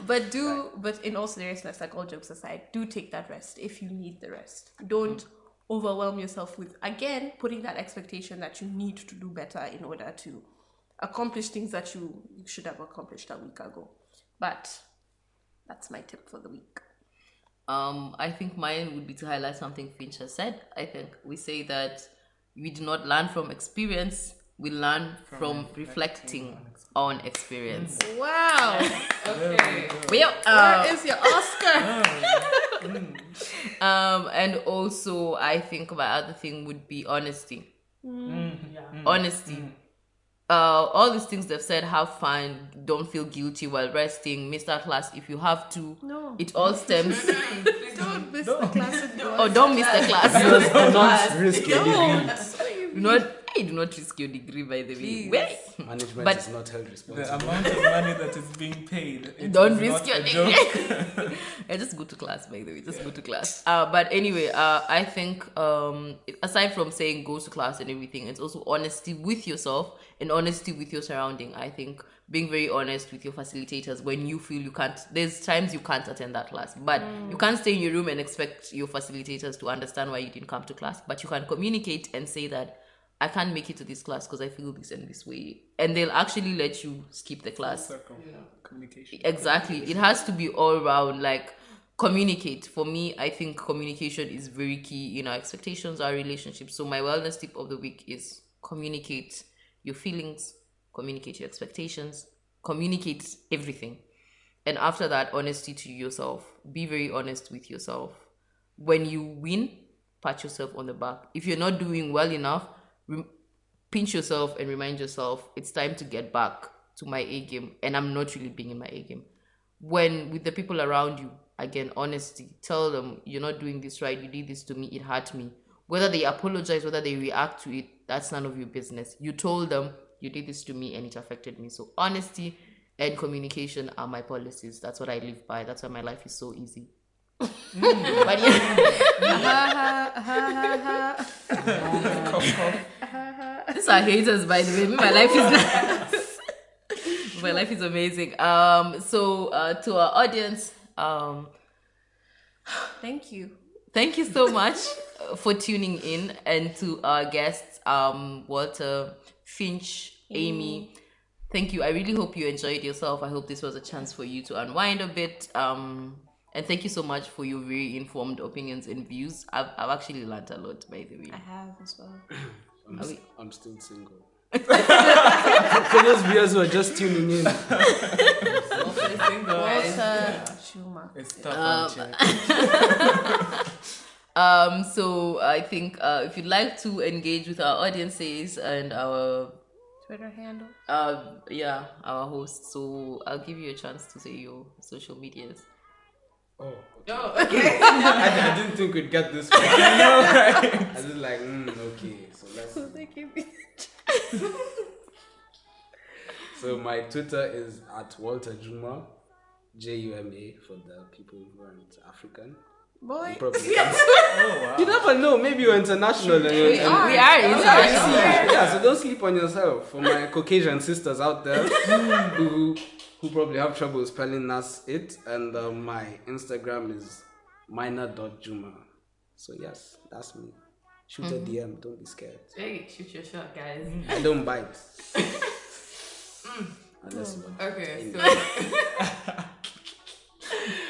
But do, but in all seriousness, like all jokes aside, do take that rest if you need the rest. Don't overwhelm yourself with again putting that expectation that you need to do better in order to accomplish things that you, you should have accomplished a week ago. But that's my tip for the week. Um, I think mine would be to highlight something Finch has said. I think we say that we do not learn from experience, we learn from, reflecting on experience. Wow, Okay. Well, uh, where is your Oscar? um, and also I think my other thing would be honesty. Yeah. Honesty. Uh, all these things they've said, have fun, don't feel guilty while resting, miss that class if you have to. No. It all stems. Don't miss the class if oh, don't miss the class. do not risk your degree. Do not I do not risk your degree, by the way. Please. Wait. Management But- is not held responsible. The amount of money that is being paid. it Don't is risk not your a degree. I just go to class, by the way. Just go to class. Uh, but anyway, uh, I think um, aside from saying go to class and everything, it's also honesty with yourself and honesty with your surrounding. I think being very honest with your facilitators when you feel you can't. There's times you can't attend that class, but you can't stay in your room and expect your facilitators to understand why you didn't come to class. But you can communicate and say that. I can't make it to this class because I feel this and this way. And they'll actually let you skip the class. Circle. Communication. Exactly. It has to be all around like communicate. For me, I think communication is very key in our expectations, our relationships. So my wellness tip of the week is communicate your feelings, communicate your expectations, communicate everything. And after that, honesty to yourself. Be very honest with yourself. When you win, pat yourself on the back. If you're not doing well enough, rem- pinch yourself and remind yourself it's time to get back to my A game and I'm not really being in my A game. When with the people around you, again, honesty, tell them you're not doing this right, you did this to me, it hurt me. Whether they apologize, whether they react to it, that's none of your business. You told them you did this to me and it affected me. So honesty and communication are my policies. That's what I live by. That's why my life is so easy. Yeah. These are haters, by the way. My life is nice. my life is amazing. Um, so uh, to our audience, um, Thank you. thank you so much for tuning in, and to our guests, um, Walter, Finch, Amy. Thank you. I really hope you enjoyed yourself. I hope this was a chance for you to unwind a bit. Um, and thank you so much for your very informed opinions and views. I've, I've actually learned a lot, by the way. I have as well. I'm, Are s- we- I'm still single. For those viewers who are just tuning in, Walter Juma. It's tough Um. Um, so I think uh, if you'd like to engage with our audiences and our Twitter handle. uh, yeah our hosts, so I'll give you a chance to say your social medias. Oh, Oh, okay. I, I didn't think we'd get this far. I know, right? I was like, mm, okay, so let's. So my Twitter is at Walter Juma, J U M A for the people who aren't African. Boy. You probably can't- You never know. Maybe you're international. and you're- We and- are, we are international. Yeah, so don't sleep on yourself. For my Caucasian sisters out there who who probably have trouble spelling us it, and uh, my Instagram is minor.juma. So yes, that's me. Shoot a DM. Don't be scared. hey, shoot your shot, guys. I don't bite. Unless you want. Okay, so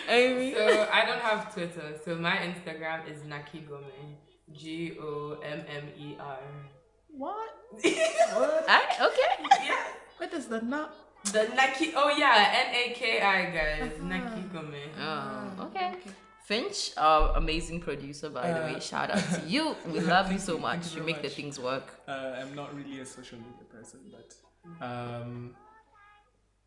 Amy. so I don't have Twitter, so my Instagram is Nakigome. G O M M E R. What? what? I, okay. Yeah. What does the not? The Naki. Oh yeah, N A K I guys. Naki Nakigome. Oh, okay. Finch, our amazing producer, by the way, shout out to you. We love you so much. you You very make the things work. Uh, I'm not really a social media person, but um,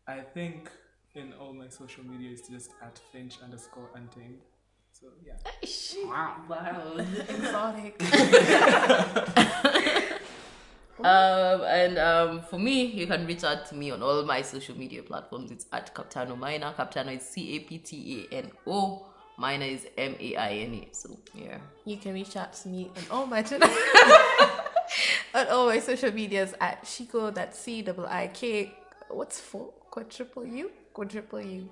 I think in all my social media is just at Finch underscore untamed. So yeah. Wow. Exotic. Um, and um, for me, you can reach out to me on all my social media platforms. It's at Captano Maina. Captano is C A P T A N O. Maina is M A I N A. So yeah. You can reach out to me on all my Twitter. on all my social medias at Shiko, that's C double I K. What's four? Quadruple U? Quadruple U.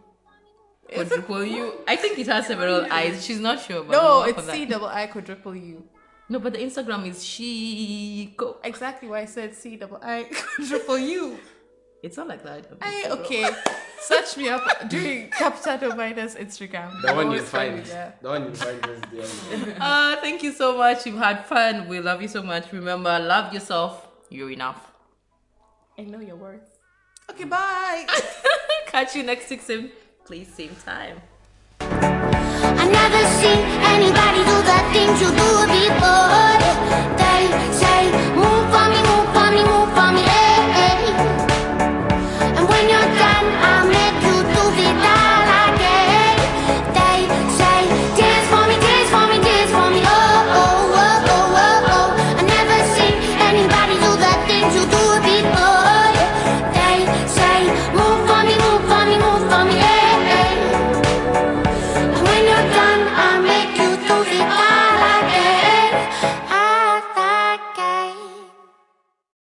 Quadruple U. I think it has several eyes. She's not sure. But No, it's. C double I quadruple U. No, but the Instagram is Shiko. Exactly why I said C double I quadruple U. It's not like that. Hey, okay. Search me up during Capitano Minus Instagram. The one you Always find find. me there. The one you find is DM. Uh, thank you so much. You've had fun. We love you so much. Remember, love yourself. You're enough. I know your worth. Okay, bye. Catch you next week, same place, same time. Say, move for me, move for me, move for me. Eh.